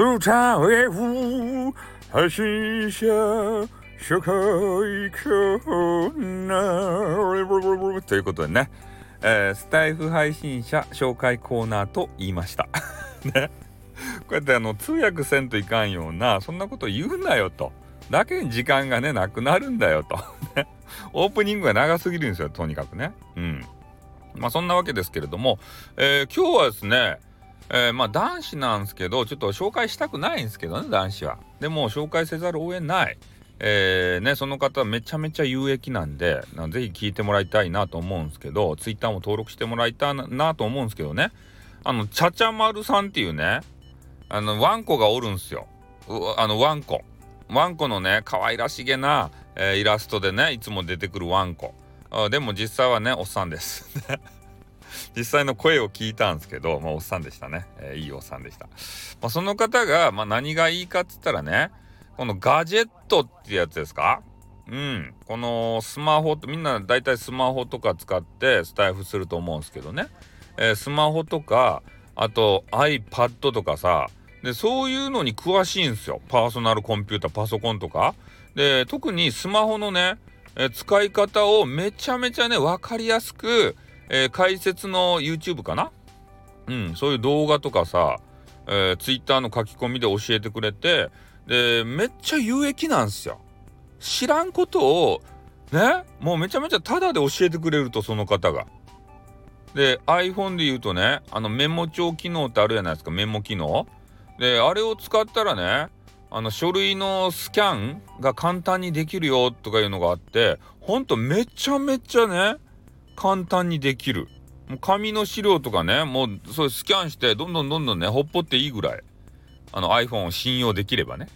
スタイフ配信者紹介コーナーということでね、えー、スタイフ配信者紹介コーナーと言いました。ね。こうやってあの通訳せんといかんようなそんなこと言うなよと。だけに時間がねなくなるんだよと。オープニングが長すぎるんですよとにかくね。うん。まあそんなわけですけれども、えー、今日はですねえー、まあ男子なんですけどちょっと紹介したくないんですけどね男子は。でも紹介せざるを得ない。えー、ね、その方めちゃめちゃ有益なんでぜひ聞いてもらいたいなと思うんですけど Twitter も登録してもらいたいなと思うんですけどね。あのちゃちゃまるさんっていうねあのワンコがおるんですよ。あのワンコ。ワンコのね可愛らしげな、えー、イラストでねいつも出てくるワンコ。でも実際はねおっさんです。実際の声を聞いたんですけど、まあ、おっさんでしたね。えー、いいおっさんでした。まあ、その方が、まあ、何がいいかっつったらね、このガジェットってやつですか？うん。このスマホ、みんな大体スマホとか使ってスタイフすると思うんですけどね。えー、スマホとか、あと iPad とかさ、で、そういうのに詳しいんですよ。パーソナルコンピューター、パソコンとか。で、特にスマホのね、えー、使い方をめちゃめちゃね、わかりやすく、えー、解説の YouTube かな？うん、そういう動画とかさ、えー、Twitter の書き込みで教えてくれて、で、めっちゃ有益なんすよ。知らんことを、ね、もうめちゃめちゃタダで教えてくれると、その方が。で、iPhone で言うとね、あのメモ帳機能ってあるじゃないですか、メモ機能。で、あれを使ったらね、あの書類のスキャンが簡単にできるよとかいうのがあって、ほんとめちゃめちゃね、簡単にできる。もう紙の資料とかね、もうそれスキャンしてどんどんどんどんね、ほっぽっていいぐらい、あの iPhone を信用できればね。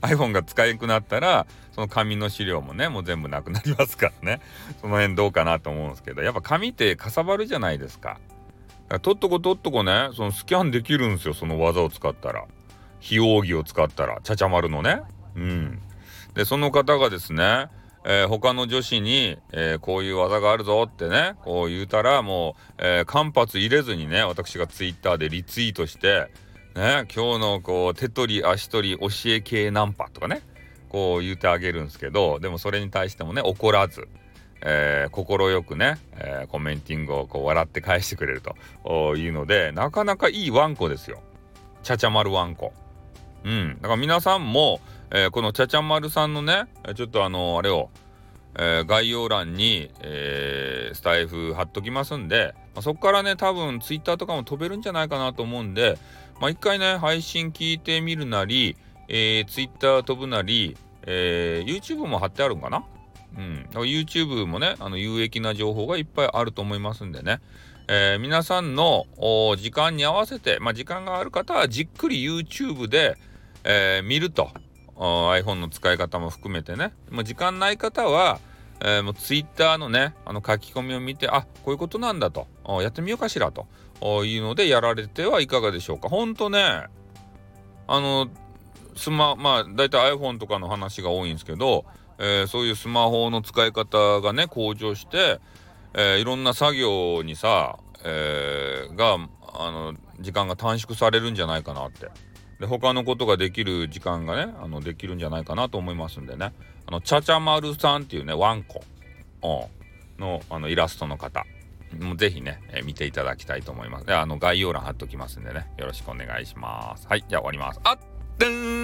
iPhone が使えなくなったら、その紙の資料もね、もう全部なくなりますからね。その辺どうかなと思うんですけど、やっぱ紙ってかさばるじゃないですか。かとっとことっとこね、そのスキャンできるんですよ、その技を使ったら。非奥義を使ったら、ちゃちゃ丸のね。うん。で、その方がですね、えー、他の女子に、えー、こういう技があるぞってね、こう言うたら、もう、えー、間髪入れずにね、私がツイッターでリツイートして、ね、今日のこう、手取り足取り教え系ナンパとかね、こう言うてあげるんですけど、でもそれに対してもね、怒らず、えー、快くね、えー、コメンティングをこう笑って返してくれるというので、なかなかいいワンコですよ。ちゃちゃまるワンコ。うん。だから皆さんも、えー、このちゃちゃまるさんのね、ちょっとあの、あれを、えー、概要欄に、えー、スタイフ貼っときますんで、まあ、そこからね、多分ツイッターとかも飛べるんじゃないかなと思うんで、まあ、一回ね、配信聞いてみるなり、えー、ツイッター飛ぶなり、えー、YouTube も貼ってあるんかな？うん。YouTube もね、あの、有益な情報がいっぱいあると思いますんでね。えー、皆さんの時間に合わせて、まあ、時間がある方はじっくり YouTube で、えー、見ると。iPhone の使い方も含めてね。もう時間ない方は、えー、もう Twitter のね、あの書き込みを見て、あ、こういうことなんだと、やってみようかしらというのでやられてはいかがでしょうか。ほんとね、あの、スマ、まあ、大体 iPhone とかの話が多いんですけど、えー、そういうスマホの使い方がね、向上して、えー、いろんな作業にさ、えー、が、あの、時間が短縮されるんじゃないかなって。で他のことができる時間がねあのできるんじゃないかなと思いますんでね。あのちゃちゃまるさんっていうねワンコ。のあのイラストの方。もうぜひね、えー、見ていただきたいと思います。であの概要欄貼っときますんでね。よろしくお願いします。はい。じゃあ終わります。あっでん。